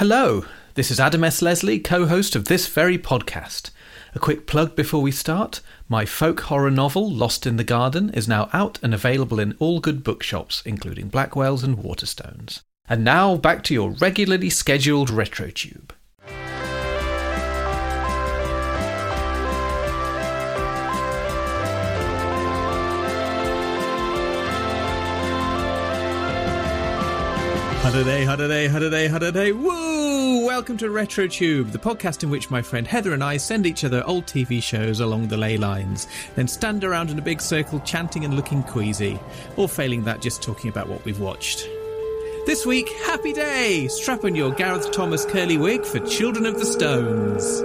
Hello, this is Adam S. Leslie, co host of this very podcast. A quick plug before we start my folk horror novel, Lost in the Garden, is now out and available in all good bookshops, including Blackwell's and Waterstones. And now back to your regularly scheduled RetroTube. Huddaday, huddaday, huddaday, huddaday, woo! Welcome to RetroTube, the podcast in which my friend Heather and I send each other old TV shows along the ley lines, then stand around in a big circle chanting and looking queasy, or failing that, just talking about what we've watched. This week, happy day! Strap on your Gareth Thomas curly wig for Children of the Stones.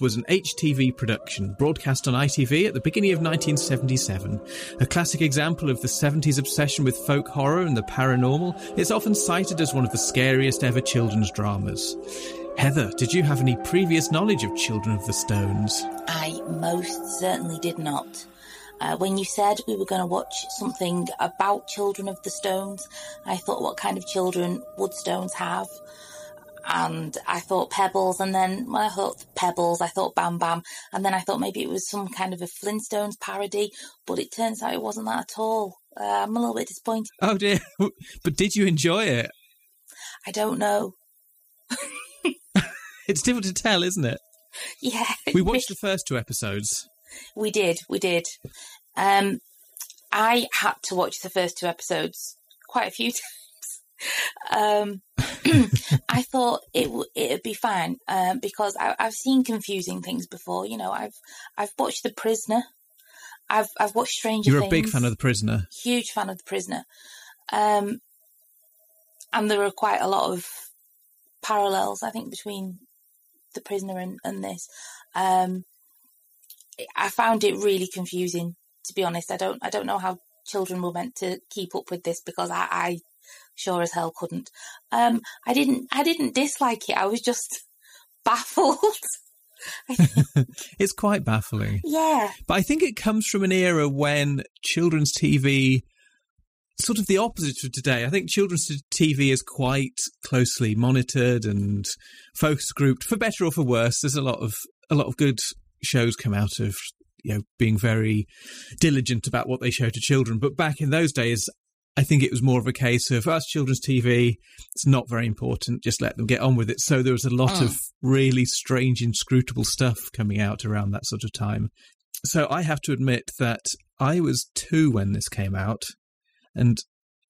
Was an HTV production, broadcast on ITV at the beginning of 1977. A classic example of the 70s obsession with folk horror and the paranormal, it's often cited as one of the scariest ever children's dramas. Heather, did you have any previous knowledge of Children of the Stones? I most certainly did not. Uh, when you said we were going to watch something about Children of the Stones, I thought, what kind of children would Stones have? And I thought Pebbles, and then when I thought Pebbles, I thought Bam Bam, and then I thought maybe it was some kind of a Flintstones parody, but it turns out it wasn't that at all. Uh, I'm a little bit disappointed. Oh dear, but did you enjoy it? I don't know. It's difficult to tell, isn't it? Yeah, We watched the first two episodes. We did, we did. Um, I had to watch the first two episodes quite a few times. Um, I thought it w- it'd be fine um, because I, I've seen confusing things before. You know, I've I've watched The Prisoner. I've I've watched Stranger You're Things. a big fan of The Prisoner. huge fan of The Prisoner. Um, and there are quite a lot of parallels, I think, between The Prisoner and, and this. Um, I found it really confusing, to be honest. I don't, I don't know how children were meant to keep up with this because I, I sure as hell couldn't. Um, I didn't, I didn't dislike it. I was just baffled. It's quite baffling. yeah, But I think it comes from an era when children's TV, sort of the opposite of today. I think children's TV is quite closely monitored and focus grouped, for better or for worse. There's a lot of a lot of good shows come out of you know being very diligent about what they show to children. But back in those days, I think it was more of a case of us children's TV. It's not very important. Just let them get on with it. So there was a lot Mm. of really strange, inscrutable stuff coming out around that sort of time. So I have to admit that I was two when this came out, and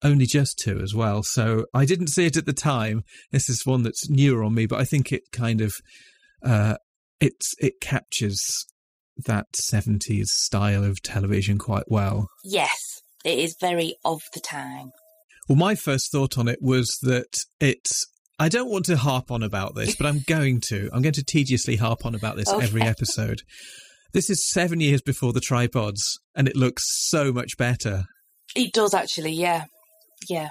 only just two as well. So I didn't see it at the time. This is one that's newer on me, but I think it kind of uh, it's it captures that seventies style of television quite well. yes, it is very of the time. Well, my first thought on it was that it's. I don't want to harp on about this, but I'm going to. I'm going to tediously harp on about this every episode. This is seven years before the tripods, and it looks so much better. It does actually, yeah, yeah.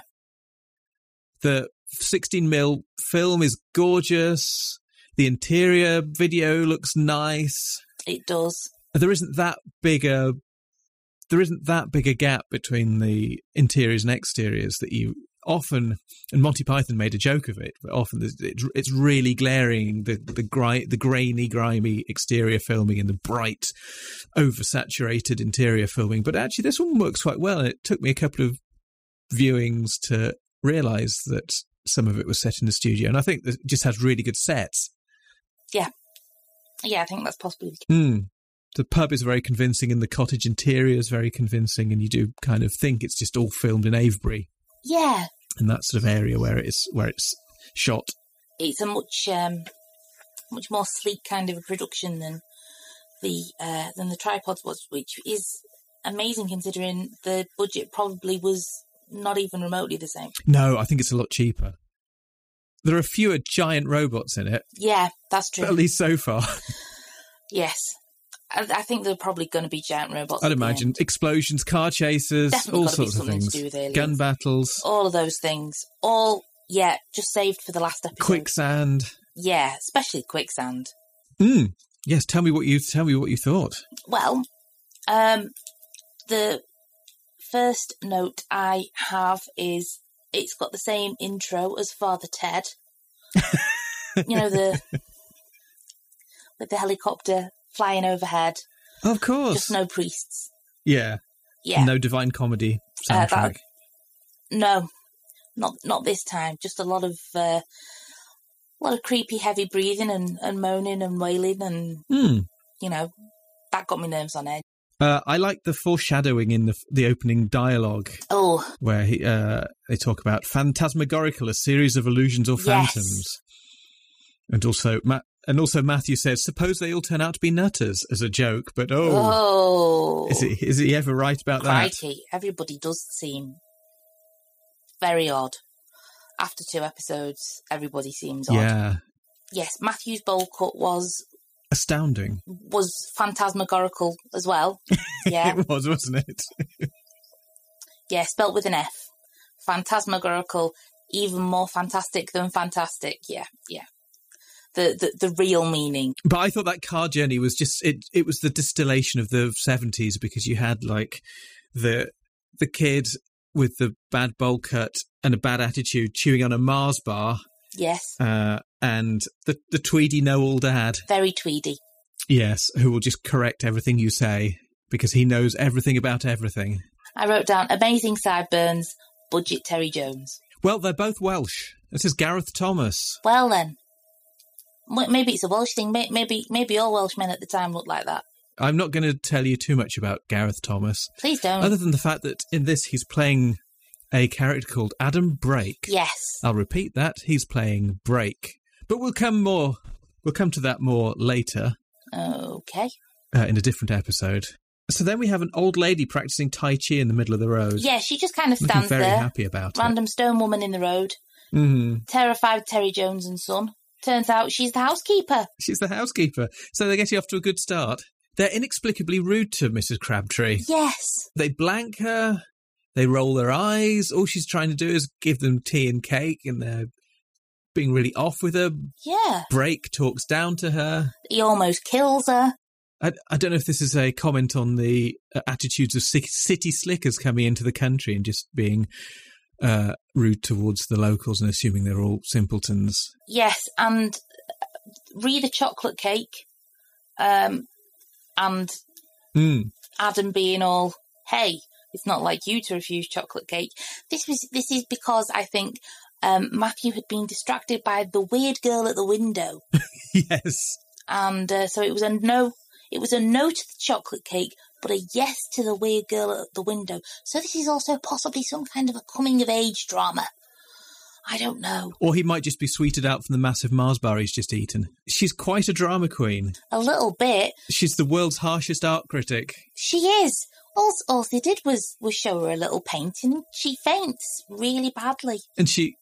The 16 mil film is gorgeous. The interior video looks nice. It does. There isn't that big a there isn't that big a gap between the interiors and exteriors that you often and Monty Python made a joke of it, but often it's it's really glaring the the gri- the grainy, grimy exterior filming and the bright, oversaturated interior filming. But actually, this one works quite well, and it took me a couple of viewings to realize that some of it was set in the studio, and I think it just has really good sets. Yeah, yeah, I think that's possibly. Hmm. The pub is very convincing, and the cottage interior is very convincing, and you do kind of think it's just all filmed in Avebury, Yeah, in that sort of area where it is where it's shot. it's a much um, much more sleek kind of a production than the uh, than the tripods was, which is amazing considering the budget probably was not even remotely the same. No, I think it's a lot cheaper. There are fewer giant robots in it, Yeah, that's true. at least so far. Yes. I, I think there are probably going to be giant robots. I'd imagine explosions, car chases, Definitely all sorts of things. do with aliens. Gun battles, All of those things. All, yeah, just saved for the last episode. quicksand. Yeah, especially quicksand. Mm. Yes, tell me what you tell me what you thought. Well, um, the first note I have is it's got the same intro as Father Ted. you know the with the helicopter flying overhead, Of course. just no priests. yeah. Yeah, No divine comedy Uh, soundtrack. that- no, not not this time. Just a lot of uh, a lot of creepy, heavy breathing and, and moaning and wailing, and Hmm. you know that got my nerves on edge. Uh, I like the foreshadowing in the the opening dialogue Oh, where he, uh, they talk about phantasmagorical, a series of illusions or Yes. phantoms, and also Ma- and also Matthew says, "Suppose they all turn out to be nutters," as a joke. But oh, oh, is he is he ever right about that? Crikey, everybody does seem very odd. After two episodes, everybody seems odd. Yeah, Yes, Matthew's bowl cut was astounding. was phantasmagorical as well. Yeah, It was, wasn't it? yeah, spelt with an F. Phantasmagorical, even more fantastic than fantastic. Yeah, yeah. The the, the real meaning. But I thought that car journey was just it. It was the distillation of the seventies because you had like the the kid with the bad bowl cut and a bad attitude chewing on a Mars bar, Yes, uh, and the the tweedy know all dad. very tweedy. Yes, who will just correct everything you say because he knows everything about everything. I wrote down amazing sideburns, budget Terry Jones. Well, they're both Welsh. This is Gareth Thomas. Well then, maybe it's a Welsh thing. Maybe maybe all Welsh men at the time looked like that. I'm not going to tell you too much about Gareth Thomas, Please don't. other than the fact that in this he's playing a character called Adam Brake. yes. I'll repeat that he's playing Brake, but we'll come more. We'll come to that more later Okay. uh, in a different episode. So then we have an old lady practicing Tai Chi in the middle of the road. Yeah, she just kind of stands very there. Very happy about it. Random stone woman in the road. Mhm. Terrified Terry Jones and son. Turns out she's the housekeeper. She's the housekeeper, so they're getting off to a good start. They're inexplicably rude to Mrs. Crabtree. Yes. They blank her. They roll their eyes. All she's trying to do is give them tea and cake, and they're being really off with her. Yeah. Brake talks down to her. He almost kills her. I, I don't know if this is a comment on the uh, attitudes of ci- city slickers coming into the country and just being uh, rude towards the locals and assuming they're all simpletons. Yes, and read a chocolate cake. Um, and Mm. Adam being all, "Hey, it's not like you to refuse chocolate cake." This was this is because I think um, Matthew had been distracted by the weird girl at the window, yes. and uh, so it was a no. It was a no to the chocolate cake, but a yes to the weird girl at the window. So this is also possibly some kind of a coming of age drama. I don't know. Or he might just be sweeted out from the massive Mars bar he's just eaten. She's quite a drama queen. A little bit. She's the world's harshest art critic. She is. All, all they did was, was show her a little painting. She faints really badly, And she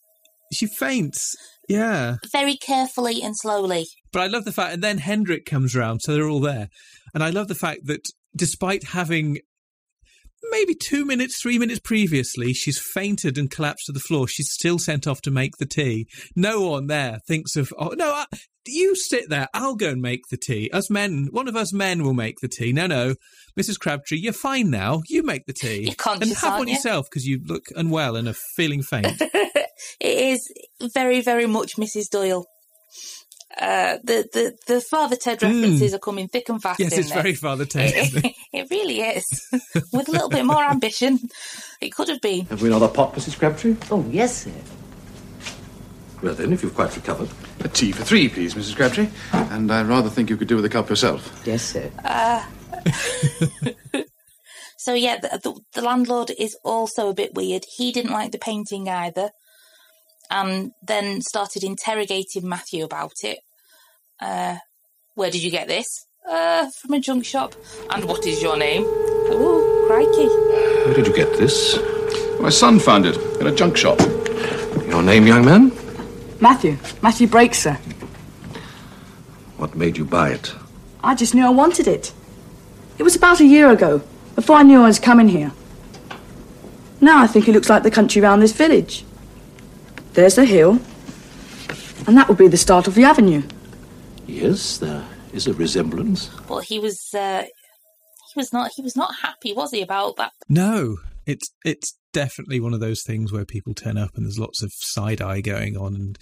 she faints. Yeah. very carefully and slowly. But I love the fact and then Hendrick comes round, so they're all there. And I love the fact that despite having maybe two minutes, three minutes previously, she's fainted and collapsed to the floor. She's still sent off to make the tea. No one there thinks of, oh, no, I, you sit there. I'll go and make the tea. Us men, one of us men will make the tea. No, no, Mrs. Crabtree, you're fine now. You make the tea. You're conscious, and have one you? yourself because you look unwell and are feeling faint. it is very, very much Mrs. Doyle. Uh, the, the, the Father Ted references are coming thick and fast yes, it's this. very Father Ted. It, it really is. With a little bit more ambition, it could have been. Have we another pot, Mrs. Crabtree? Oh, yes, sir. Well then, if you've quite recovered. A tea for three, please, Mrs. Crabtree. And I rather think you could do with a cup yourself. Yes, sir. So yeah, the, the, the landlord is also a bit weird. He didn't like the painting either, and then started interrogating Matthew about it. Uh, where did you get this? Uh, from a junk shop. And what is your name? Oh, crikey! Where did you get this? My son found it in a junk shop. Your name, young man? Matthew. Matthew Brake, sir. What made you buy it? I just knew I wanted it. It was about a year ago, before I knew I was coming here. Now I think it looks like the country round this village. There's the hill, and that would be the start of the avenue. Yes, there is a resemblance. Well, he was uh, he was not he was not happy, was he, about that? No, it's it's definitely one of those things where people turn up and there's lots of side eye going on and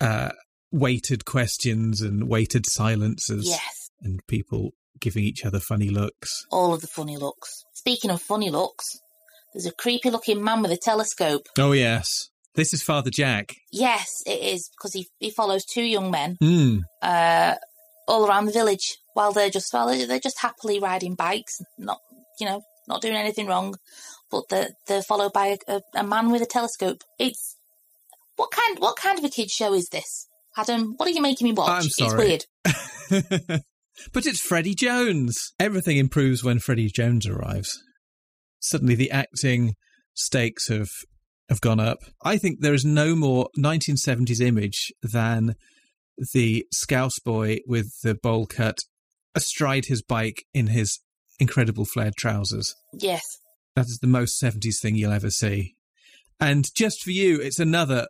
uh, weighted questions and weighted silences Yes, and people giving each other funny looks. all of the funny looks. Speaking of funny looks, there's a creepy looking man with a telescope. Oh yes, this is Father Jack. Yes, it is because he he follows two young men Hmm. uh, all around the village while they're just well, they're just happily riding bikes, not you know not doing anything wrong, but they're they're followed by a, a, a man with a telescope. It's what kind what kind of a kids show is this, Adam? What are you making me watch? I'm It's sorry. weird. but it's Freddie Jones. Everything improves when Freddie Jones arrives. Suddenly, the acting stakes have have gone up. I think there is no more 1970s image than the Scouse boy with the bowl cut astride his bike in his incredible flared trousers. Yes, That is the most 70s thing you'll ever see. And just for you, it's another,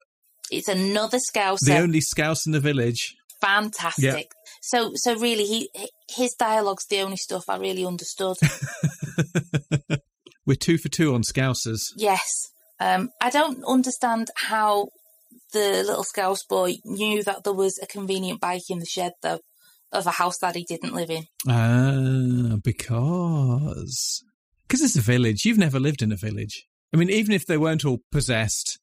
it's another Scouser. the uh, only Scouse in the village. fantastic. So so really, he his dialogue's the only stuff I really understood. We're two for two on Scousers. Yes. Um, I don't understand how the little Scouse boy knew that there was a convenient bike in the shed, though, of a house that he didn't live in. Ah, because because it's a village. You've never lived in a village. I mean, even if they weren't all possessed,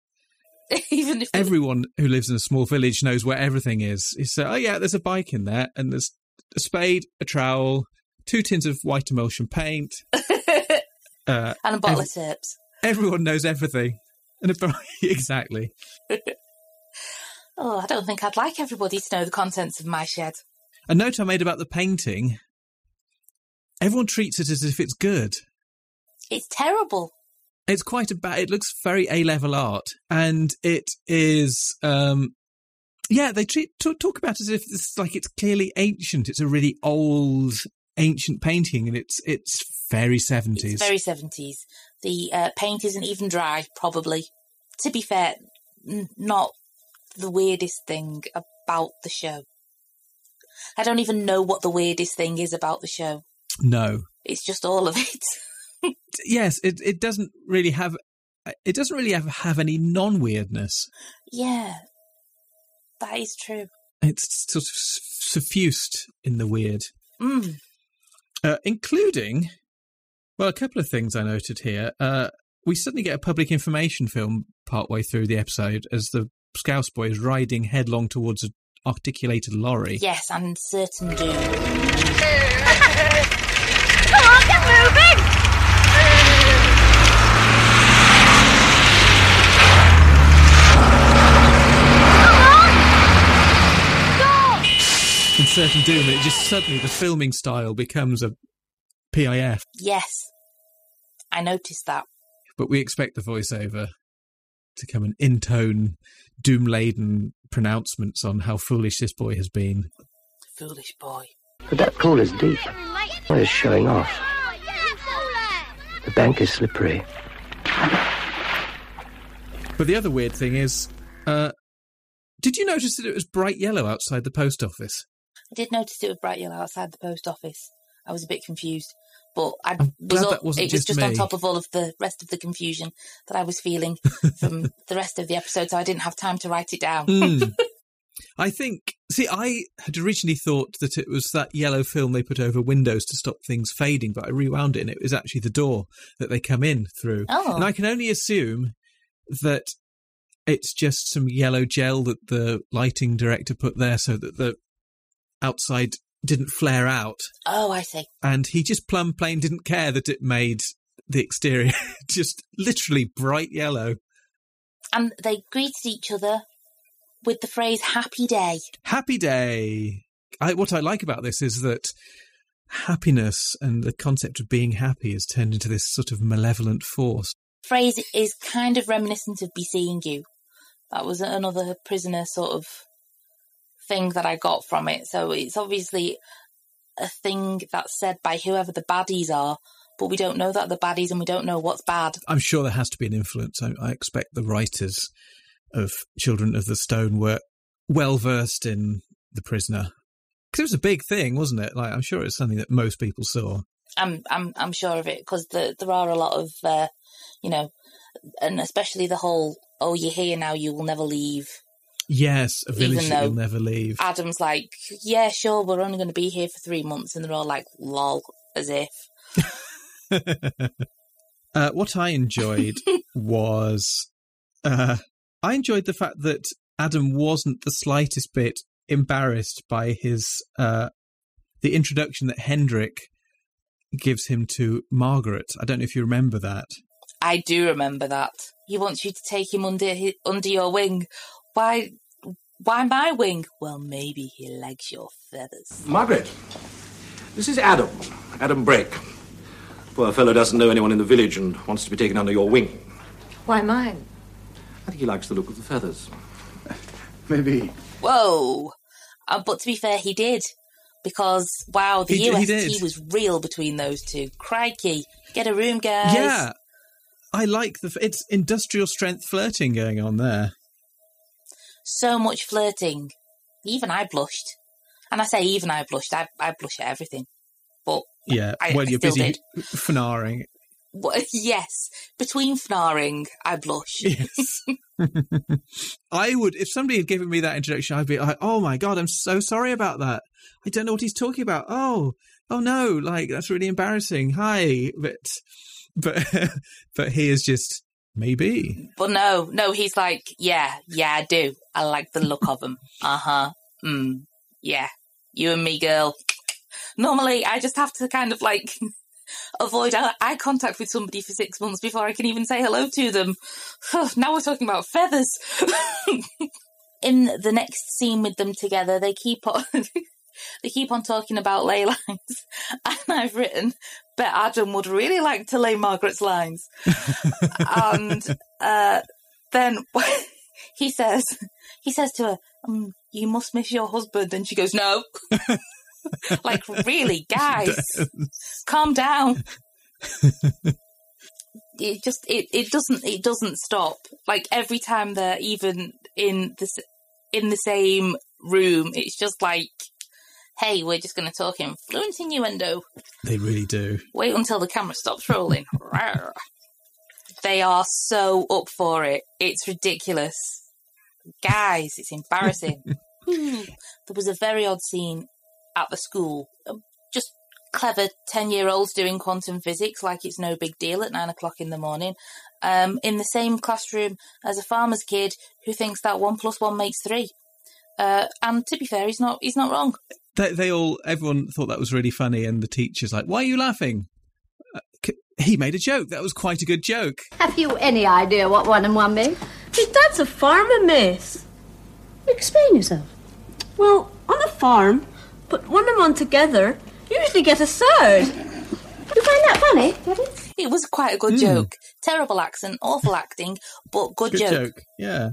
Even if everyone who lives in a small village knows where everything is. Say, "Oh yeah, there's a bike in there, and there's a spade, a trowel, two tins of white emulsion paint." uh, and a bottle ev- of tips. Everyone knows everything, and exactly. Oh, I don't think I'd like everybody to know the contents of my shed. A note I made about the painting. Everyone treats it as if it's good. It's terrible. it's quite a bad. It looks very A level art, and it is. um Yeah, they treat talk, talk about it as if it's like it's clearly ancient. It's a really old, ancient painting, and it's it's very seventies. Very 70s. The uh, paint isn't even dry, probably. To be fair, n- not the weirdest thing about the show. I don't even know what the weirdest thing is about the show. No, It's just all of it. yes, it it doesn't really have. It doesn't really have, have any non weirdness. yeah, that is true. It's sort of suffused in the weird. Mm. Uh, including, well, a couple of things I noted here. Uh, we suddenly get a public information film partway through the episode as the Scouse boy is riding headlong towards an articulated lorry. Yes, and certain doom. Come on, get moving! In certain doom, and it just suddenly the filming style becomes a PIF, Yes, I noticed that. but we expect the voiceover to come and intone doom laden pronouncements on how foolish this boy has been. Foolish boy. But that pool is deep. Well, it's showing off. The bank is slippery. But the other weird thing is, uh, did you notice that it was bright yellow outside the post office? I did notice it was bright yellow outside the post office. I was a bit confused, but I was all, wasn't it was just just on top of all of the rest of the confusion that I was feeling from the rest of the episode, so I didn't have time to write it down. Hmm. I think. See, I had originally thought that it was that yellow film they put over windows to stop things fading, but I rewound it and it was actually the door that they come in through. Oh. And I can only assume that it's just some yellow gel that the lighting director put there so that the outside didn't flare out. Oh, I see. And he just plumb plain didn't care that it made the exterior just literally bright yellow. And they greeted each other with the phrase "Happy Day." Happy Day. I, what I like about this is that happiness and the concept of being happy is turned into this sort of malevolent force. phrase is kind of reminiscent of "be seeing you." That was another prisoner sort of thing that I got from it. So it's obviously a thing that's said by whoever the baddies are, but we don't know that the baddies and we don't know what's bad. I'm sure there has to be an influence. I, I expect the writers of Children of the Stone were well versed in the prisoner because it was a big thing, wasn't it? Like I'm sure it's something that most people saw. I'm I'm I'm sure of it because the, there are a lot of uh, you know, and especially the whole "oh, you're here now, you will never leave." Yes, a village that you'll never leave. Adam's like, "Yeah, sure, we're only going to be here for three months," and they're all like, "Lol," as if. uh, what I enjoyed was uh, I enjoyed the fact that Adam wasn't the slightest bit embarrassed by his uh, the introduction that Hendrick gives him to Margaret. I don't know if you remember that. I do remember that. He wants you to take him under his, under your wing. Why? Why my wing? Well, maybe he likes your feathers. Margaret, this is Adam. Adam Brake. Poor fellow doesn't know anyone in the village and wants to be taken under your wing. Why mine? I think he likes the look of the feathers. Maybe. Whoa! Uh, but to be fair, he did. Because, wow, the He d- he UST was real between those two. Crikey. Get a room, guys. Yeah, I like the. It's industrial strength flirting going on there. So much flirting. Even I blushed. And I say even I blushed. I, I blush at everything. But, Yeah, I- well, I you're busy did. fnarring. yes, between fnaring, I blush. Yes. I would, if somebody had given me that introduction, I'd be like, oh my God, I'm so sorry about that. I don't know what he's talking about. Oh, oh no, like, that's really embarrassing. Hi. But, but, but he is just, maybe. But no, no, he's like, yeah, yeah, I do. I like the look of him. Uh huh. Mm, yeah. You and me, girl. Normally, I just have to kind of like avoid eye contact with somebody for six months before I can even say hello to them. now we're talking about feathers. In the next scene with them together, they keep on. They keep on talking about ley lines, and I've written, bet Adam would really like to lay Margaret's lines. and uh, then he says, he says to her, um, "You must miss your husband," and she goes, "No." like really, guys, calm down. it just it, it doesn't it doesn't stop. Like every time they're even in the s- in the same room, it's just like, hey, we're just going to talk in fluent innuendo. They really do. Wait until the camera stops rolling. They are so up for it. It's ridiculous. Guys, it's embarrassing. Hmm. there was a very odd scene at the school. Um, Just clever 10 year olds doing quantum physics like it's no big deal at 9 o'clock in the morning. Um, in the same classroom as a farmer's kid who thinks that 1 plus 1 makes 3. Uh, and to be fair, he's not, he's not wrong. They, they all, everyone thought that was really funny, and the teacher's like, why are you laughing? Uh, c- he made a joke. That was quite a good joke. Have you any idea what one and one make? His dad's a farmer, miss. Explain yourself. Well, on a farm, put one and one together, you usually get a third. You find that funny, Daddy? It was quite a good joke. Terrible accent, awful acting, but good, Good joke. joke. Yeah.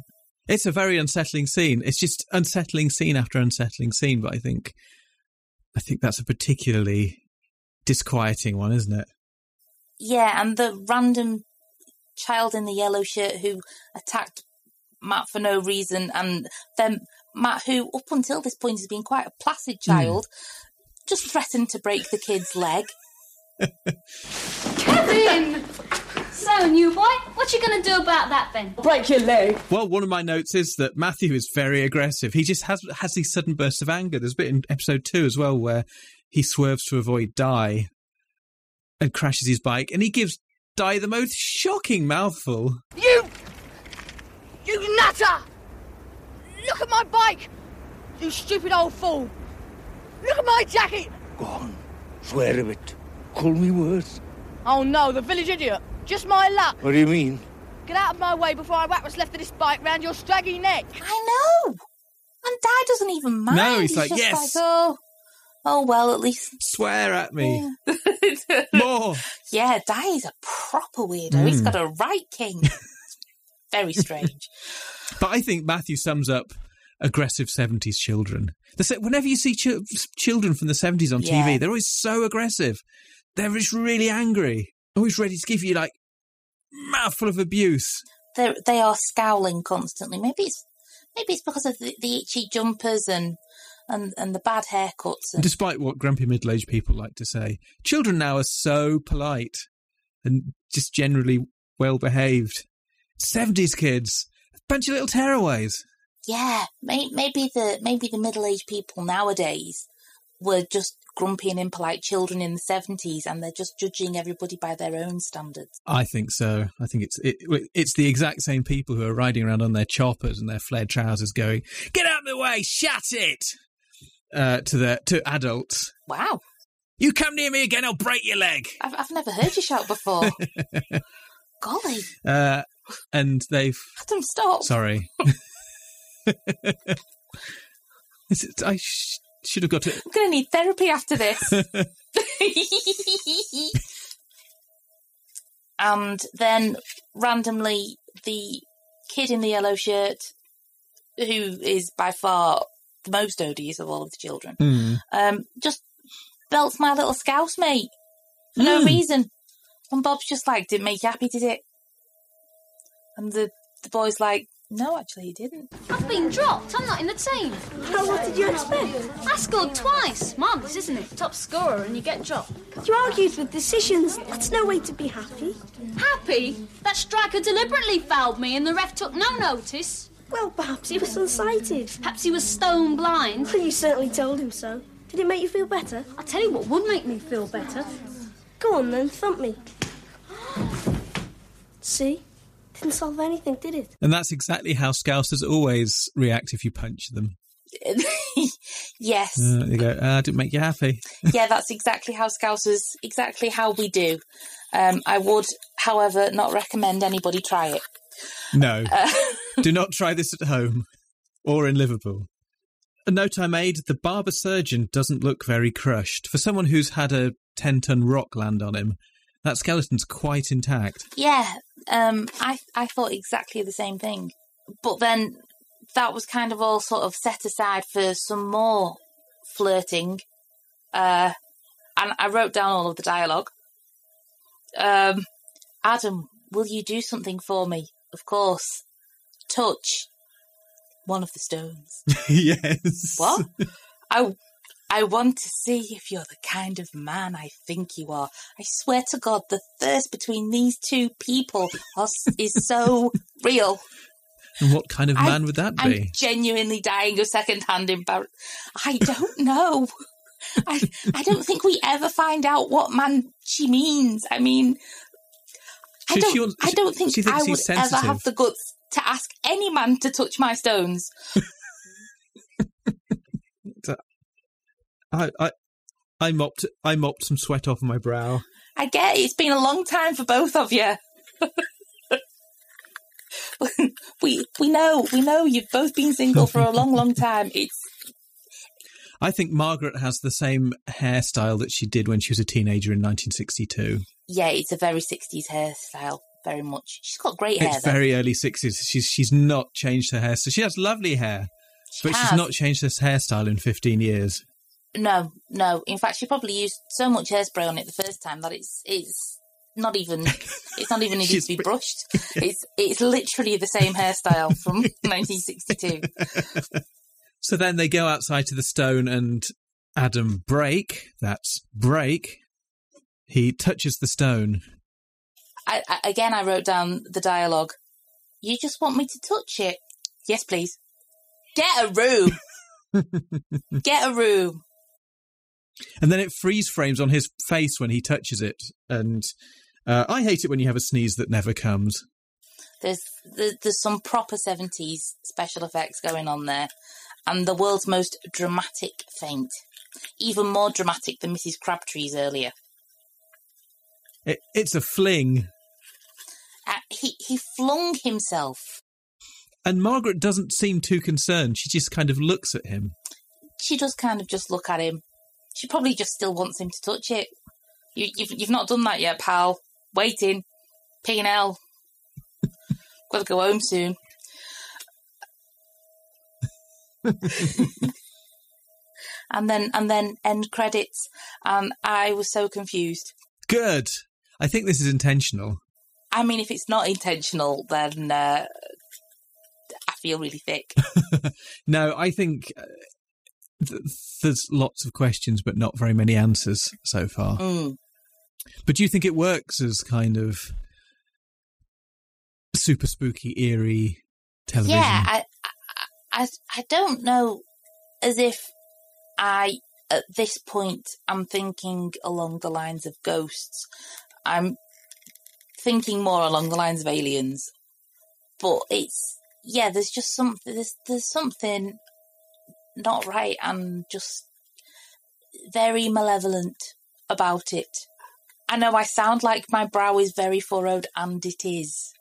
It's a very unsettling scene. It's just unsettling scene after unsettling scene, but I think I think that's a particularly disquieting one, isn't it? Yeah, and the random child in the yellow shirt who attacked Matt for no reason, and then Matt, who up until this point has been quite a placid hmm. child, just threatened to break the kid's leg. Kevin! So, new boy, what you gonna do about that then? Break your leg. Well, one of my notes is that Matthew is very aggressive. He just has has these sudden bursts of anger. There's a bit in episode two as well where he swerves to avoid Dai and crashes his bike, and he gives Dai the most shocking mouthful. You! You nutter! Look at my bike! You stupid old fool! Look at my jacket! Go on, swear a bit. Call me worse. Oh no, the village idiot! Just my luck! What do you mean? Get out of my way before I whack what's left of this bike round your straggy neck! I know! And Dad doesn't even mind. No, he's like, just "Yes." like, oh, Oh well, at least Swear at me. Yeah. More. Yeah, Dai's a proper weirdo. He's hmm. got a right king. Very strange. But I think Matthew sums up aggressive 70s children. The whenever you see ch- children from the 70s on Yeah. TV, they're always so aggressive. They're just really angry, always ready to give you like mouthful of abuse. They they are scowling constantly. Maybe it's maybe it's because of the, the itchy jumpers and and and the bad haircuts. And, Despite what grumpy middle aged people like to say, children now are so polite and just generally well behaved. 70s kids, a bunch of little tearaways. yeah, may, maybe the maybe the middle aged people nowadays were just grumpy and impolite children in the seventies, and they're just judging everybody by their own standards. I think so. I think it's it, it's the exact same people who are riding around on their choppers and their flared trousers, going "Get out of the way, shut it!" Uh, to the to adults. Wow, You come near me again, I'll break your leg. I've I've never heard you shout before. Golly, Uh, and they've Adam, stop! sorry. Is it- I sh- should have got it. I'm gonna need therapy after this. and then randomly, the kid in the yellow shirt, who is by far the most odious of all of the children, Hmm. um, just belts my little scouse mate for no Mm. reason. And Bob's just like, didn't make you happy, did it? And the, the boy's like, no, actually, he didn't. I've been dropped. I'm not in the team. Well, what did you expect? I scored twice. Marvellous, isn't it? Top scorer and you get dropped. You argued with decisions. That's no way to be happy. Happy? That striker deliberately fouled me and the ref took no notice. Well, perhaps he was unsighted. Perhaps he was stone blind. Well, you certainly told him so. Did it make you feel better? I'll tell you what would make me feel better. Go on then, thump me. See? Didn't solve anything, did it? And that's exactly how Scousers always react if you punch them. yes. Uh, they go, ah, didn't make you happy. yeah, that's exactly how Scousers, exactly how we do. Um, I would, however, not recommend anybody try it. No. Uh, Do not try this at home or in Liverpool. A note I made the barber surgeon doesn't look very crushed. For someone who's had a 10 ton rock land on him, that skeleton's quite intact. yeah, um, I I thought exactly the same thing, but then that was kind of all sort of set aside for some more flirting, uh, and I wrote down all of the dialogue. Um, Adam, will you do something for me? Of course. Touch one of the stones. yes. What? I, I want to see if you're the kind of man I think you are. I swear to God, the thirst between these two people are, is so real. And what kind of I- man would that I'm be? genuinely dying of second-hand embarrassment. I don't know. I, I don't think we ever find out what man she means. I mean, I She- don't. she wants- I don't think I would ever have the guts to ask any man to touch my stones. I, I, I mopped, I mopped some sweat off my brow. I get it. It's been a long time for both of you. we we know we know you've both been single for a long long time. It's I think Margaret has the same hairstyle that she did when she was a teenager in 1962. yeah, it's a very sixties hairstyle. Very much. She's got great hair. It's though. very early 60s. She's she's not changed her hair. So she has lovely hair, She but has. she's not changed her hairstyle in 15 years. No, no. In fact, she probably used so much hairspray on it the first time that it's it's not even it's not even needed to be br- brushed. It's it's literally the same hairstyle from 1962. So then they go outside to the stone and Adam break. That's break. He touches the stone. I, I, again, I wrote down the dialogue. You just want me to touch it? Yes, please. Get a room. Get a room. And then it freeze frames on his face when he touches it. And uh, I hate it when you have a sneeze that never comes. There's, there's some proper seventies special effects going on there, and the world's most dramatic faint, even more dramatic than Mrs. Crabtree's earlier. It, it's a fling. Uh, he he flung himself. And Margaret doesn't seem too concerned. She just kind of looks at him. She does kind of just look at him, She probably just still wants him to touch it. You, you've you've not done that yet, pal. Waiting. P and L. Got to go home soon. and then and then end credits, and I was so confused. Good. I think this is intentional. I mean, if it's not intentional, then uh, I feel really thick. No, I think uh, th- there's lots of questions, but not very many answers so far. Mm. But do you think it works as kind of super spooky, eerie television? Yeah, I, I, I, don't know as if I, at this point, I'm thinking along the lines of ghosts. I'm thinking more along the lines of aliens. But it's, yeah, there's just something, there's, there's something not right and just very malevolent about it. I know I sound like my brow is very furrowed, and it is.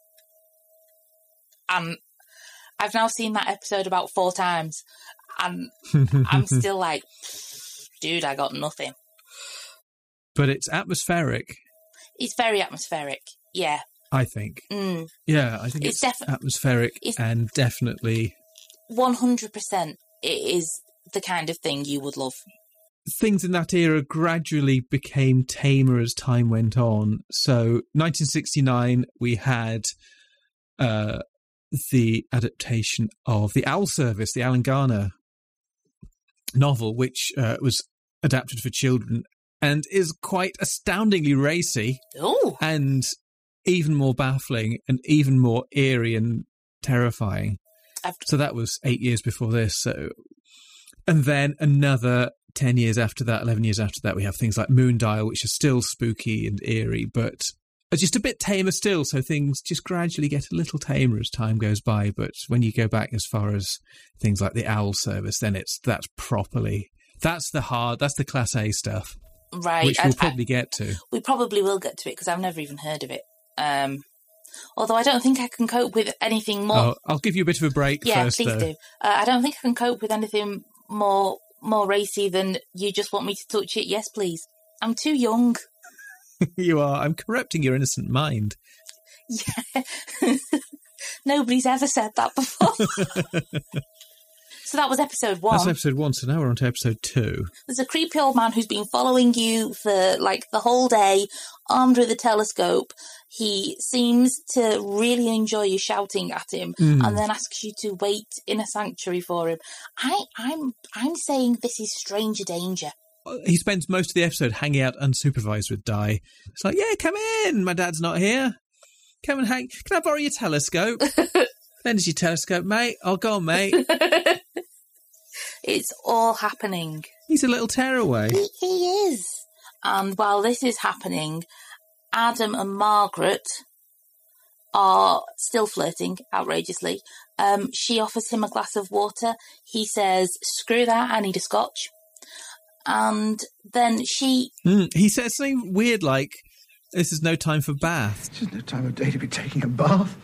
And I've now seen that episode about four times, and I'm still like, dude, I got nothing. But it's atmospheric, It's very atmospheric. Yeah. I think. Mm. Yeah, I think It's it's, defi- atmospheric it's- and definitely 100% it is the kind of thing you would love. things in that era gradually became tamer as time went on. So, 1969, we had uh, the adaptation of The Owl Service, the Alan Garner novel, which uh, was adapted for children and is quite astoundingly racy Oh, and even more baffling and even more eerie and terrifying. I've- So that was eight years before this. So, and then another ten years after that, eleven years after that, we have things like Moondial, which are still spooky and eerie, but are just a bit tamer still. So things just gradually get a little tamer as time goes by. But when you go back as far as things like the Owl Service, then it's that's properly that's the hard, that's the Class A stuff, right. which I- we'll I- probably get to. we probably will get to it because I've never even heard of it. Um, although I don't think I can cope with anything more. Oh, I'll give you a bit of a break yeah, first, please though. do. Uh, I don't think I can cope with anything more more racy than you just want me to touch it. Yes, please. I'm too young. you are. I'm corrupting your innocent mind. Yeah. Nobody's ever said that before. So that was episode one. That's episode one. So now we're on to episode two. There's a creepy old man who's been following you for like the whole day, armed with a telescope. He seems to really enjoy you shouting at him, Mm. and then asks you to wait in a sanctuary for him. I, I'm, I'm saying this is stranger danger. He spends most of the episode hanging out unsupervised with Dai. It's like, yeah, come in. My dad's not here. Come and hang. Can I borrow your telescope? Lend us your telescope, mate. Oh, go on, mate. It's all happening. He's a little tearaway. He, he is. And while this is happening, Adam and Margaret are still flirting outrageously. Um, she offers him a glass of water. He says, screw that, I need a scotch. And then she, Mm. He says something weird like, this is no time for bath. It's no time of day to be taking a bath.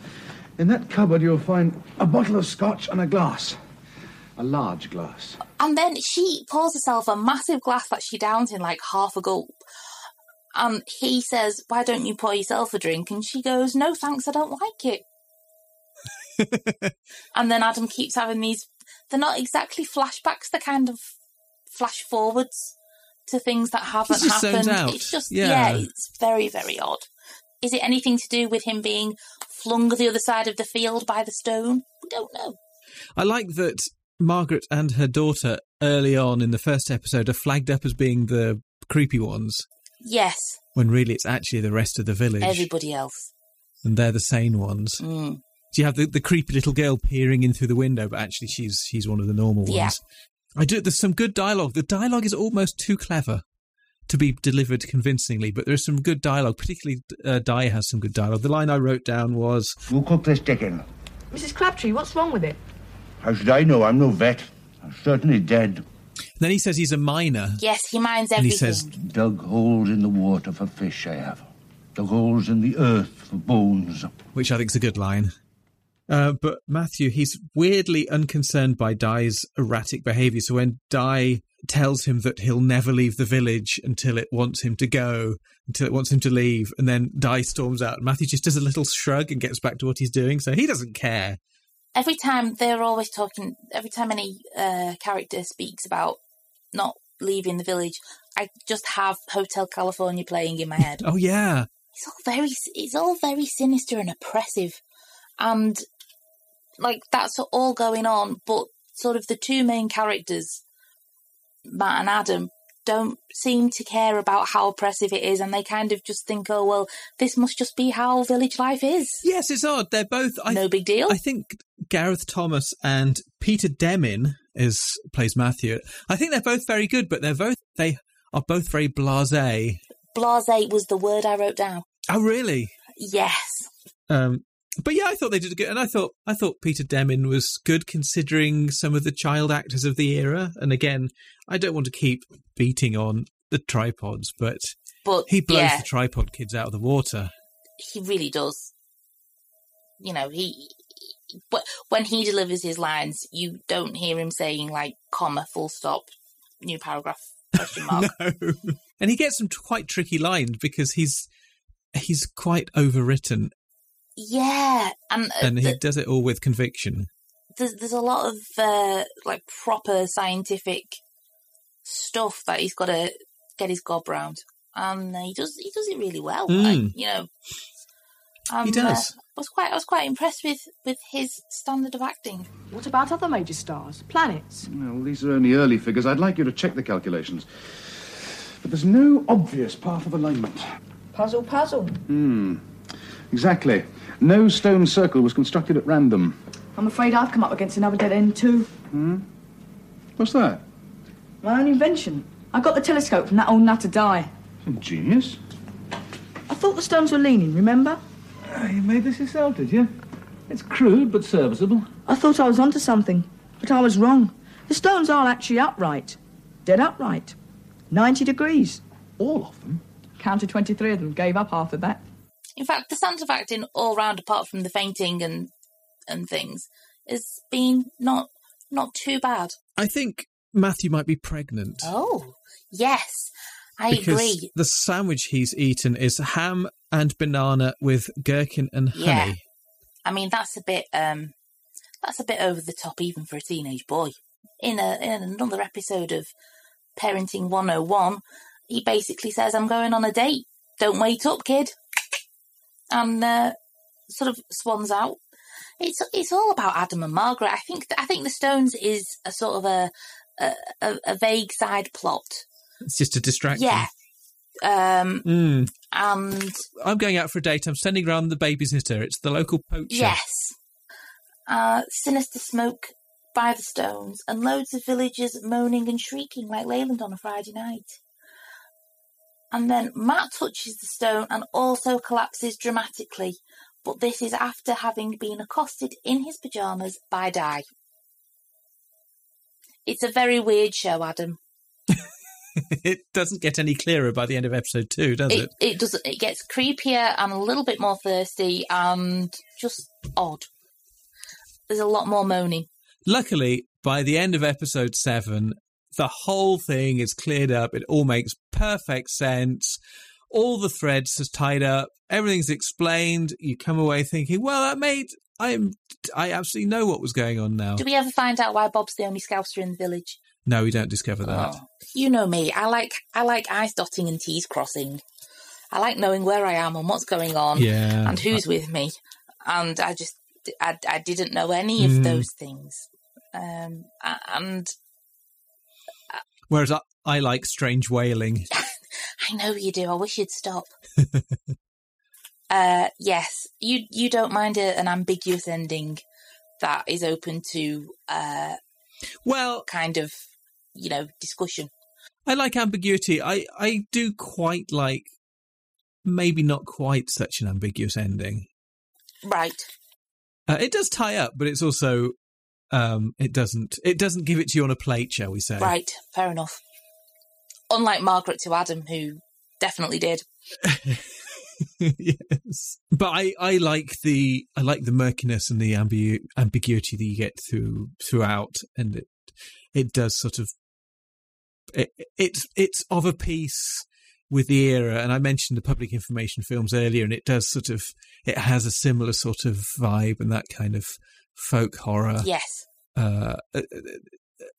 In that cupboard, you'll find a bottle of scotch and a glass. A large glass. and then she pours herself a massive glass that she downs in like half a gulp. And he says, why don't you pour yourself a drink? And she goes, no thanks, I don't like it. and then Adam keeps having these, they're not exactly flashbacks, they're kind of flash forwards to things that haven't just happened. It's just, Yeah. yeah, it's very, very odd. Is it anything to do with him being flung the other side of the field by the stone? We don't know. I like that Margaret and her daughter early on in the first episode are flagged up as being the creepy ones, Yes, when really it's actually the rest of the village. everybody else. and they're the sane ones. Mm. Do you have the, the creepy little girl peering in through the window, but actually she's she's one of the normal ones? Yeah. I do. There's some good dialogue. The dialogue is almost too clever to be delivered convincingly, but there's some good dialogue. Particularly, uh, Dai has some good dialogue. The line I wrote down was, Who cooked this chicken? Mrs. Crabtree, what's wrong with it? How should I know? I'm no vet. I'm certainly dead. Then he says he's a miner. Yes, he minds And he says- Dug holes in the water for fish, I have. Dug holes in the earth for bones. which I think is a good line. Uh, but Matthew, he's weirdly unconcerned by Dai's erratic behaviour. So when Dai tells him that he'll never leave the village until it wants him to go, until it wants him to leave, and then Dai storms out. Matthew just does a little shrug and gets back to what he's doing, so he doesn't care. Every time they're always talking, every time any uh, character speaks about not leaving the village, I just have Hotel California playing in my head. Oh yeah, it's all very it's all very sinister and oppressive. And like that's all going on but sort of the two main characters matt and adam don't seem to care about how oppressive it is and they kind of just think oh well this must just be how village life is. Yes it's odd. They're both I, no big deal. I think gareth thomas and peter Demin is plays matthew i think they're both very good but they're both they are both very blasé blase was the word I wrote down. Oh, really? Yes. Um, but yeah, I thought they did good, and I thought I thought Peter Demin was good considering some of the child actors of the era. And again, I don't want to keep beating on the tripods, but but he blows yeah, the tripod kids out of the water. He really does. You know, he but when he delivers his lines, you don't hear him saying like comma, full stop, new paragraph, question mark. no. And he gets some quite tricky lines because he's he's quite overwritten. Yeah, and uh, and he the, does it all with conviction. There's there's a lot of uh, like proper scientific stuff that he's got to get his gob round, and he does he does it really well. Mm. Like, you know, um, he does. Uh, I was quite I was quite impressed with with his standard of acting. What about other major stars, planets? Well, these are only early figures. I'd like you to check the calculations. But there's no obvious path of alignment. Puzzle, puzzle. Hmm. Exactly. No stone circle was constructed at random. I'm afraid I've come up against another dead end too. Hmm? What's that? My own invention. I got the telescope from that old nutter Dai. Genius. I thought the stones were leaning, remember? Uh, you made this yourself, did you? It's crude but serviceable. I thought I was onto something, but I was wrong. The stones are actually upright. Dead upright. 90 degrees. All of them? Counted 23 of them, gave up after that. In fact, the standard of acting all round, apart from the fainting and and things, has been not not too bad. I think Matthew might be pregnant. Oh, yes, I because agree. The sandwich he's eaten is ham and banana with gherkin and honey. Yeah. I mean, that's a bit um, that's a bit over the top, even for a teenage boy. In a in another episode of Parenting 101, he basically says, I'm going on a date. Don't wait up, kid. And uh, sort of swans out. It's it's all about Adam and Margaret. I think I think the Stones is a sort of a a, a vague side plot. It's just a distraction. Yeah. Um, mm. And I'm going out for a date. I'm sending round the babysitter. It's the local poacher. Yes. Uh, sinister smoke by the stones, and loads of villagers moaning and shrieking like Leyland on a Friday night. And then Matt touches the stone and also collapses dramatically, but this is after having been accosted in his pyjamas by Dai. It's a very weird show, Adam. it doesn't get any clearer by the end of episode two, does it? It, it does. It gets creepier and a little bit more thirsty and just odd. There's a lot more moaning. Luckily, by the end of episode seven, the whole thing is cleared up. It all makes perfect sense. All the threads are tied up. Everything's explained. You come away thinking, well, that made I'm I absolutely know what was going on now. Do we ever find out why Bob's the only Scouser in the village? No, we don't discover that. Oh, you know me. I like I like I's dotting and T's crossing. I like knowing where I am and what's going on yeah. and who's with me. And I just I, I didn't know any of mm. those things. Um, and uh, whereas I, I like strange wailing. I know you do. I wish you'd stop. uh, yes, you you don't mind a, an ambiguous ending that is open to uh, well, kind of you know discussion. I like ambiguity. I I do quite like maybe not quite such an ambiguous ending. Right. Uh, it does tie up, but it's also um, it doesn't it doesn't give it to you on a plate, shall we say? Right, fair enough. Unlike Margaret to Adam, who definitely did. yes, but I, I like the I like the murkiness and the ambigu- ambiguity that you get through throughout, and it it does sort of it, it's it's of a piece with the era. And I mentioned the public information films earlier, and it does sort of it has a similar sort of vibe and that kind of folk horror. Yes. Uh, uh,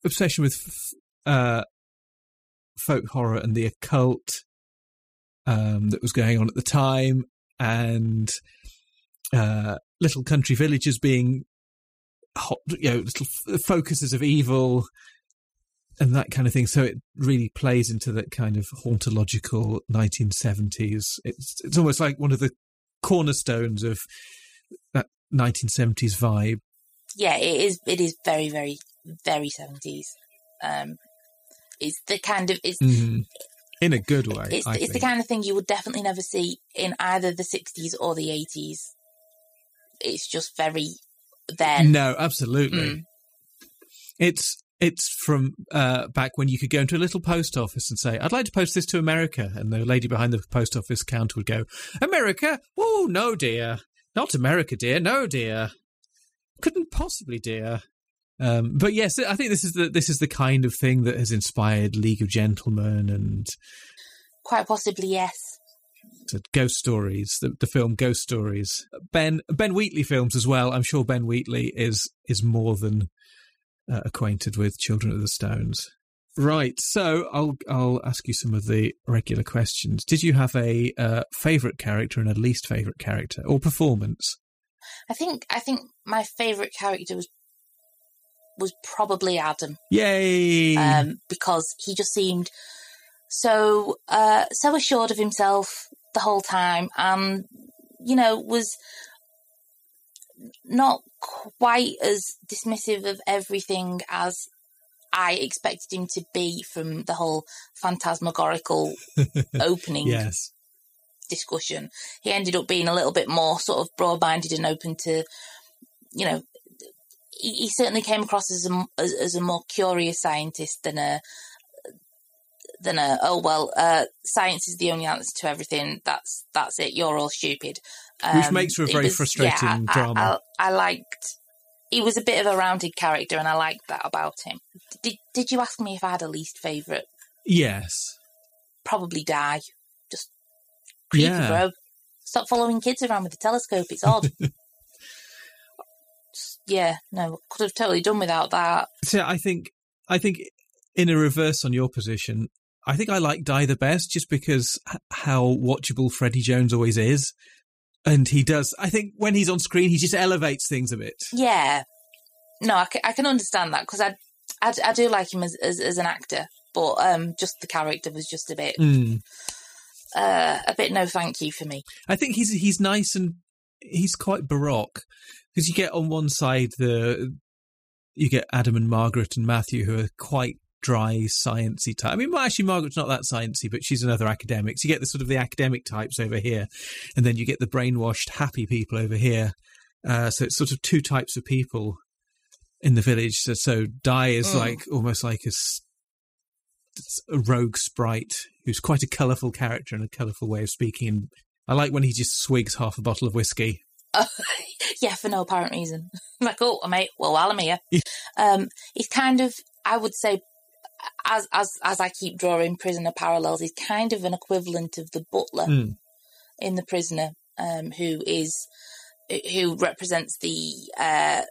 obsession with uh, folk horror and the occult um, that was going on at the time, and uh, little country villages being hot, you know, little f- focuses of evil and that kind of thing. So it really plays into that kind of hauntological 1970s. It's it's almost like one of the cornerstones of that 1970s vibe. Yeah, it is. It is very, very, very seventies. Um, it's the kind of it's mm. in a good way. It's, it's the kind of thing you would definitely never see in either the sixties or the eighties. It's just very then. No, absolutely. Mm. It's it's from uh, back when you could go into a little post office and say, "I'd like to post this to America," and the lady behind the post office counter would go, "America? Oh no, dear, not America, dear. No, dear, couldn't possibly, dear." Um, but yes, I think this is the this is the kind of thing that has inspired League of Gentlemen and Quite possibly, yes. Ghost Stories, the, the film Ghost Stories. Ben Ben Wheatley films as well. I'm sure Ben Wheatley is is more than uh, acquainted with Children of the Stones. Right, so I'll I'll ask you some of the regular questions. Did you have a uh, favorite character and a least favorite character or performance? I think I think my favourite character was was probably Adam. Yay! Um, because he just seemed so uh, so assured of himself the whole time, and you know was not quite as dismissive of everything as I expected him to be from the whole phantasmagorical opening yes. discussion. He ended up being a little bit more sort of broad-minded and open to, you know, he, he certainly came across as a as, as, a more curious scientist than a than a oh well, uh, science is the only answer to everything. That's that's it. You're all stupid. Um, Which makes for a very was, frustrating yeah, I, drama. I, I, I liked. He was a bit of a rounded character, and I liked that about him. Did Did you ask me if I had a least favorite? Yes. Probably Dai. Just creepy, Yeah. bro. Stop following kids around with a telescope. It's odd. Yeah, no, could have totally done without that. So I think I think in a reverse on your position, I think I like Dai the best just because how watchable Freddie Jones always is. And he does. I think when he's on screen, he just elevates things a bit. Yeah, no, I can, can understand that because I, I, I do like him as, as as an actor, but um, just the character was just a bit Mm. uh, a bit no thank you for me. I think he's he's nice and he's quite baroque because you get on one side the you get Adam and Margaret and Matthew who are quite dry sciencey type. I mean, well, actually, Margaret's not that sciencey, but she's another academic. So you get the sort of the academic types over here, and then you get the brainwashed happy people over here. Uh, so it's sort of two types of people in the village. So, so Dai is Mm. like almost like a rogue sprite who's quite a colourful character and a colourful way of speaking. And I like when he just swigs half a bottle of whiskey. yeah, for no apparent reason. like, oh, mate, well, while I'm here, um, he's kind of, I would say, as as as I keep drawing prisoner parallels, he's kind of an equivalent of the butler Mm. in the prisoner, um, who is who represents the uh,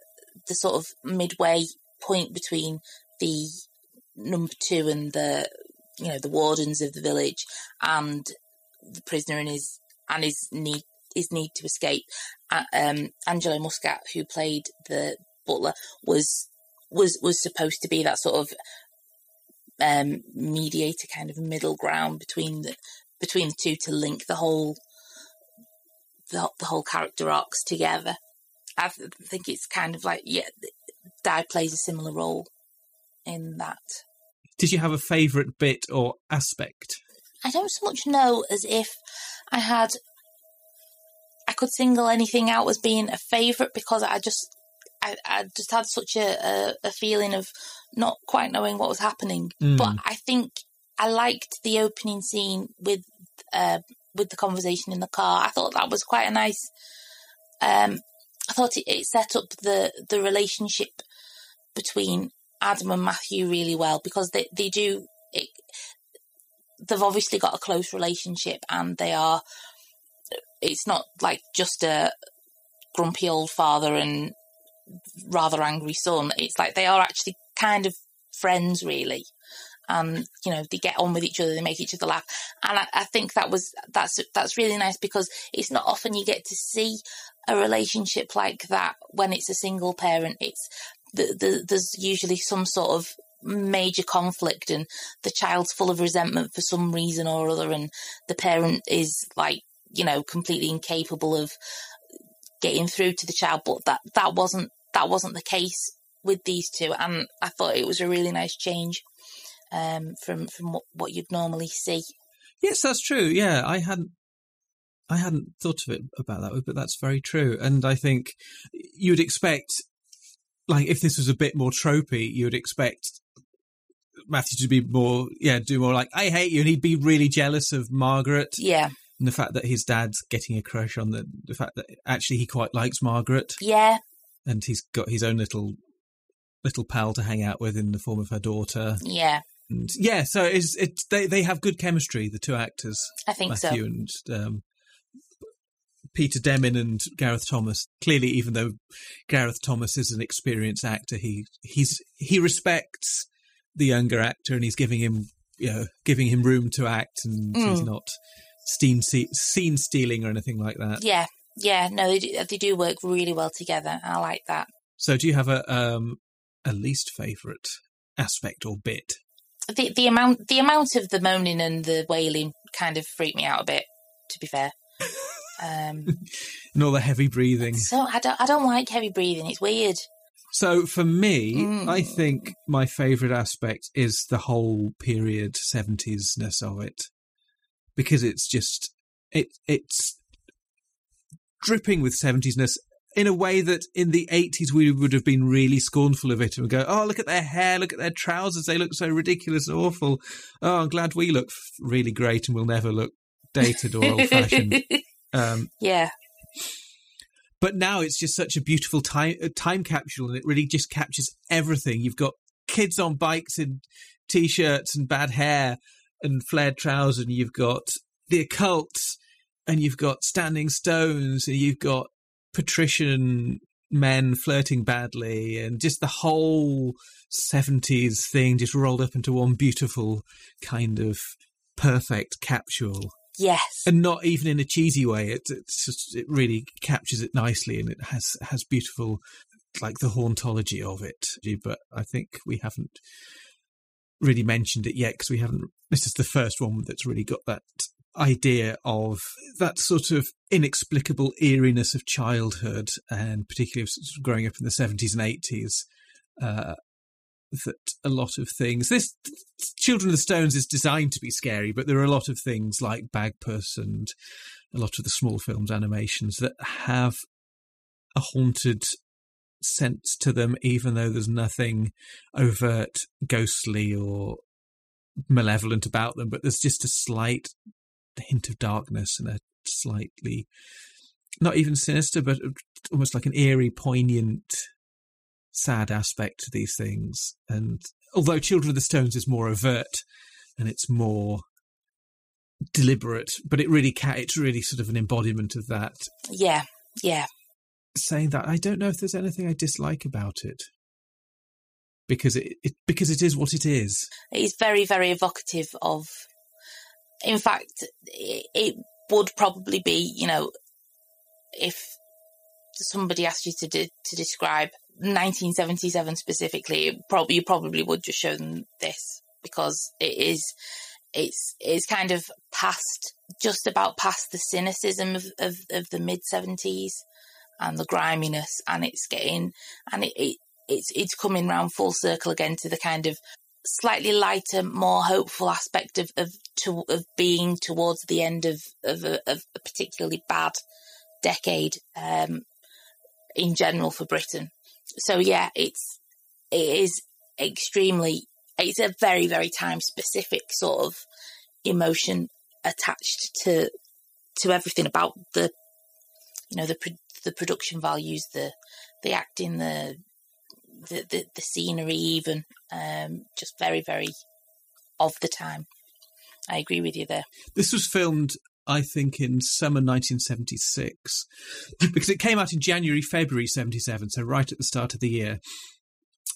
the sort of midway point between the number two and the you know the wardens of the village and the prisoner and his and his need his need to escape. Uh, um, Angelo Muscat, who played the butler, was was was supposed to be that sort of um, mediator, kind of middle ground between the between the two to link the whole the, the whole character arcs together. I think it's kind of like yeah, Dai plays a similar role in that. Did you have a favourite bit or aspect? I don't so much know as if I had I could single anything out as being a favourite because I just I, I just had such a, a, a feeling of not quite knowing what was happening. Mm. But I think I liked the opening scene with uh, with the conversation in the car. I thought that was quite a nice. Um, I thought it, it set up the the relationship between Adam and Matthew really well because they they do it, they've obviously got a close relationship, and they are. It's not like just a grumpy old father and rather angry son. It's like they are actually kind of friends, really. And you know they get on with each other, they make each other laugh, and I, I think that was that's that's really nice because it's not often you get to see a relationship like that when it's a single parent. It's the, the, there's usually some sort of major conflict and the child's full of resentment for some reason or other and the parent is like you know completely incapable of getting through to the child but that that wasn't that wasn't the case with these two and i thought it was a really nice change um, from from what, what you'd normally see Yes, that's true. Yeah, I hadn't I hadn't thought of it about that but that's very true. And I think you'd expect, like, if this was a bit more tropey, you'd expect Matthew to be more, yeah, do more like, I hate you. And he'd be really jealous of Margaret. yeah And the fact that his dad's getting a crush on the, the fact that actually he quite likes Margaret. yeah And he's got his own little, little pal to hang out with in the form of her daughter. yeah And yeah, so it's, it's, they, they have good chemistry, the two actors. I think so. Matthew and um, Peter Demin and Gareth Thomas. Clearly, even though Gareth Thomas is an experienced actor, he he's he respects the younger actor and he's giving him you know giving him room to act, and he's Mm. Not scene scene stealing or anything like that. yeah yeah no they do, they do work really well together i like that So, do you have a um a least favorite aspect or bit? the the amount the amount of the moaning and the wailing kind of freaked me out a bit. To be fair, um, And all the heavy breathing. so I don't I don't like heavy breathing. It's weird. So for me, Mm. I think my favourite aspect is the whole period seventies-ness of it, because it's just it it's dripping with seventies-ness in a way that in the eighties we would have been really scornful of it and go, "Oh, look at their hair, look at their trousers, they look so ridiculous and awful." Oh, I'm glad we look really great and we'll never look dated or old-fashioned. Um, yeah, but now it's just such a beautiful time uh, time capsule and it really just captures everything you've got kids on bikes in t-shirts and bad hair and flared trousers and you've got the occult and you've got standing stones and you've got patrician men flirting badly and just the whole 70s thing just rolled up into one beautiful kind of perfect capsule yes, and not even in a cheesy way. It it's just, it really captures it nicely, and it has has beautiful like the hauntology of it. But I think we haven't really mentioned it yet because we haven't. This is the first one that's really got that idea of that sort of inexplicable eeriness of childhood, and particularly sort of growing up in the seventies and eighties. Uh, that a lot of things this children of the stones is designed to be scary but there are a lot of things like bagpuss and a lot of the small films animations that have a haunted sense to them even though there's nothing overt ghostly or malevolent about them but there's just a slight hint of darkness and a slightly not even sinister but almost like an eerie poignant sad aspect to these things. And although Children of the Stones is more overt and it's more deliberate, but it really ca- it's really sort of an embodiment of that. yeah, yeah. Saying that, I don't know if there's anything I dislike about it because it, it because it is what it is. It's very very evocative of. In fact, it, would probably be you know, if somebody asked you to de- to describe 1977 specifically, probably you probably would just show them this because it is it's it's kind of past just about past the cynicism of of, of the mid 70s and the griminess and it's getting and it, it it's it's coming round full circle again to the kind of slightly lighter more hopeful aspect of of to, of being towards the end of of a, of a particularly bad decade um in general for Britain. So yeah, it's it is extremely it's a very very time specific sort of emotion attached to to everything about the you know the the production values, the the acting, the the the, the scenery, even um, just very very of the time. I agree with you there. This was filmed, I think, in summer 1976 because it came out in January, February 77, so right at the start of the year.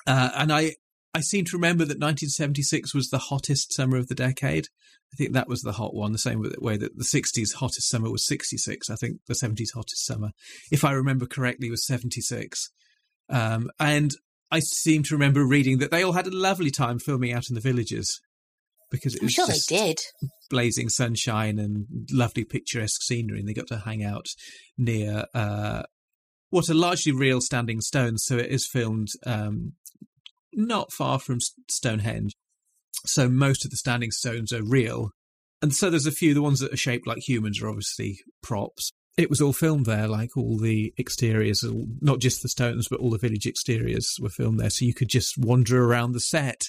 Uh, and I, I seem to remember that 1976 was the hottest summer of the decade. I think that was the hot one, the same way that the 60s hottest summer was 66. I think the 70s hottest summer, if I remember correctly, was 76. Um, and I seem to remember reading that they all had a lovely time filming out in the villages because it I'm was sure they just did. blazing sunshine and lovely picturesque scenery, and they got to hang out near uh, what are largely real standing stones. So it is filmed um, not far from Stonehenge. So most of the standing stones are real, and so there's a few. The ones that are shaped like humans are obviously props. It was all filmed there, like all the exteriors, not just the stones, but all the village exteriors were filmed there. So you could just wander around the set.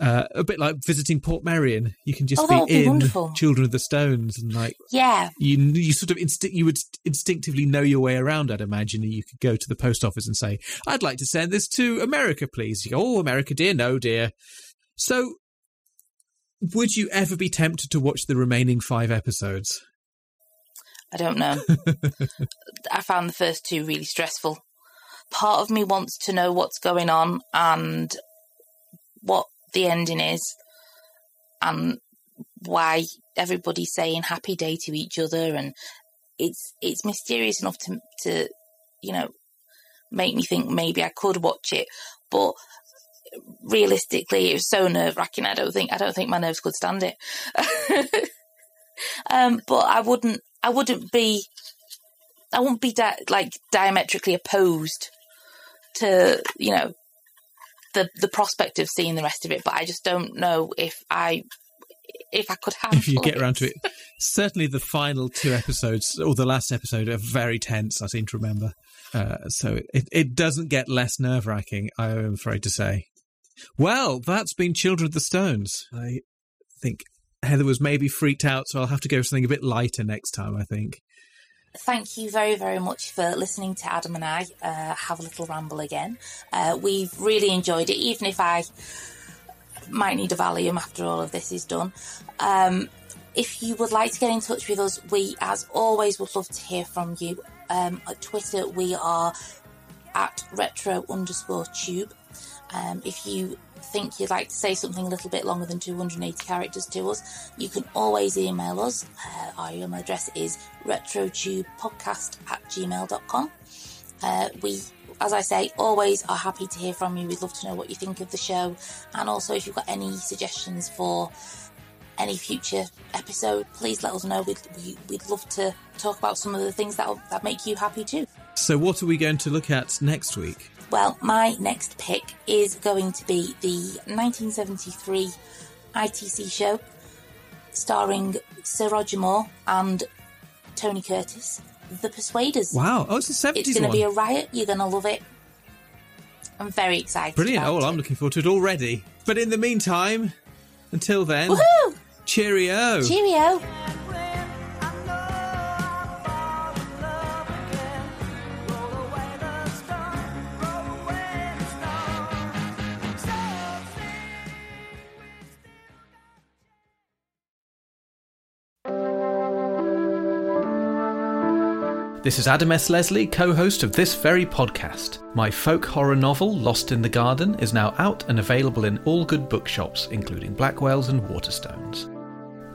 Uh, a bit like visiting Portmeirion, you can just Oh, be be in wonderful. Children of the Stones, and like Yeah. you, you sort of instinct, you would instinctively know your way around. I'd imagine you could go to the post office and say, "I'd like to send this to America, please." You go, "Oh, America, dear, no, dear." So, would you ever be tempted to watch the remaining five episodes? I don't know. I found the first two really stressful. Part of me wants to know what's going on and what the ending is and why everybody's saying happy day to each other and it's it's mysterious enough to to you know make me think maybe I could watch it. But realistically it was so nerve wracking I don't think I don't think my nerves could stand it. Um but I wouldn't I wouldn't be I wouldn't be di- like diametrically opposed to you know the the prospect of seeing the rest of it, but I just don't know if I if I could have. if you get around to it. Certainly, the final two episodes, or the last episode, are very tense. I seem to remember. Uh, so it, it doesn't get less nerve wracking. I am afraid to say. Well, that's been Children of the Stones. I think Heather was maybe freaked out, so I'll have to go with something a bit lighter next time. I think. Thank you very, very much for listening to Adam and I uh, have a little ramble again. Uh, we've really enjoyed it, even if I might need a Valium after all of this is done. Um, if you would like to get in touch with us, we, as always, would love to hear from you. Um, at Twitter, we are at retro underscore tube. Um, if you think you'd like to say something a little bit longer than 280 characters to us, you can always email us. Uh, our email address is retrotubepodcast at gmail.com. Uh, we, as I say, always are happy to hear from you. We'd love to know what you think of the show. And also, if you've got any suggestions for any future episode, please let us know. We'd, we, we'd love to talk about some of the things that that make you happy too. So, what are we going to look at next week? Well, my next pick is going to be the 1973 ITC show starring Sir Roger Moore and Tony Curtis, The Persuaders. Wow! Oh, it's a seventies It's going to be a riot. You're going to love it. I'm very excited. Brilliant! Oh, well, I'm looking forward to it already. But in the meantime, until then, Woohoo! cheerio. Cheerio. This is Adam S. Leslie, co host of this very podcast. My folk horror novel, Lost in the Garden, is now out and available in all good bookshops, including Blackwell's and Waterstones.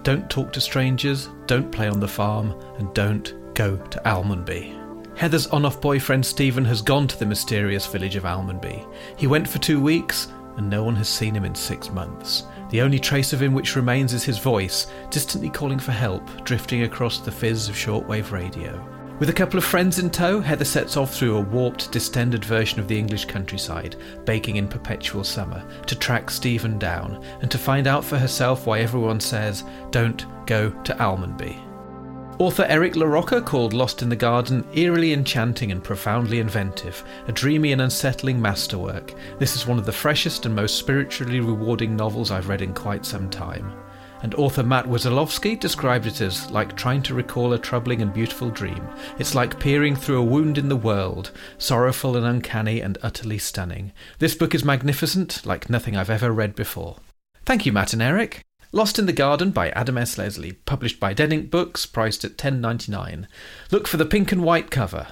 Don't talk to strangers, don't play on the farm, and don't go to Almonby. Heather's on off boyfriend Stephen has gone to the mysterious village of Almonby. He went for two weeks, and no one has seen him in six months. The only trace of him which remains is his voice, distantly calling for help, drifting across the fizz of shortwave radio. With a couple of friends in tow, Heather sets off through a warped, distended version of the English countryside, baking in perpetual summer, to track Stephen down and to find out for herself why everyone says, don't go to Almonby. Author Eric LaRocca called Lost in the Garden eerily enchanting and profoundly inventive, a dreamy and unsettling masterwork. This is one of the freshest and most spiritually rewarding novels I've read in quite some time. And author Matt Wesolowski described it as like trying to recall a troubling and beautiful dream. It's like peering through a wound in the world, sorrowful and uncanny and utterly stunning. This book is magnificent, like nothing I've ever read before. Thank you, Matt and Eric. Lost in the Garden by Adam S. Leslie, published by Dead Ink Books, priced at ten ninety nine. Look for the pink and white cover.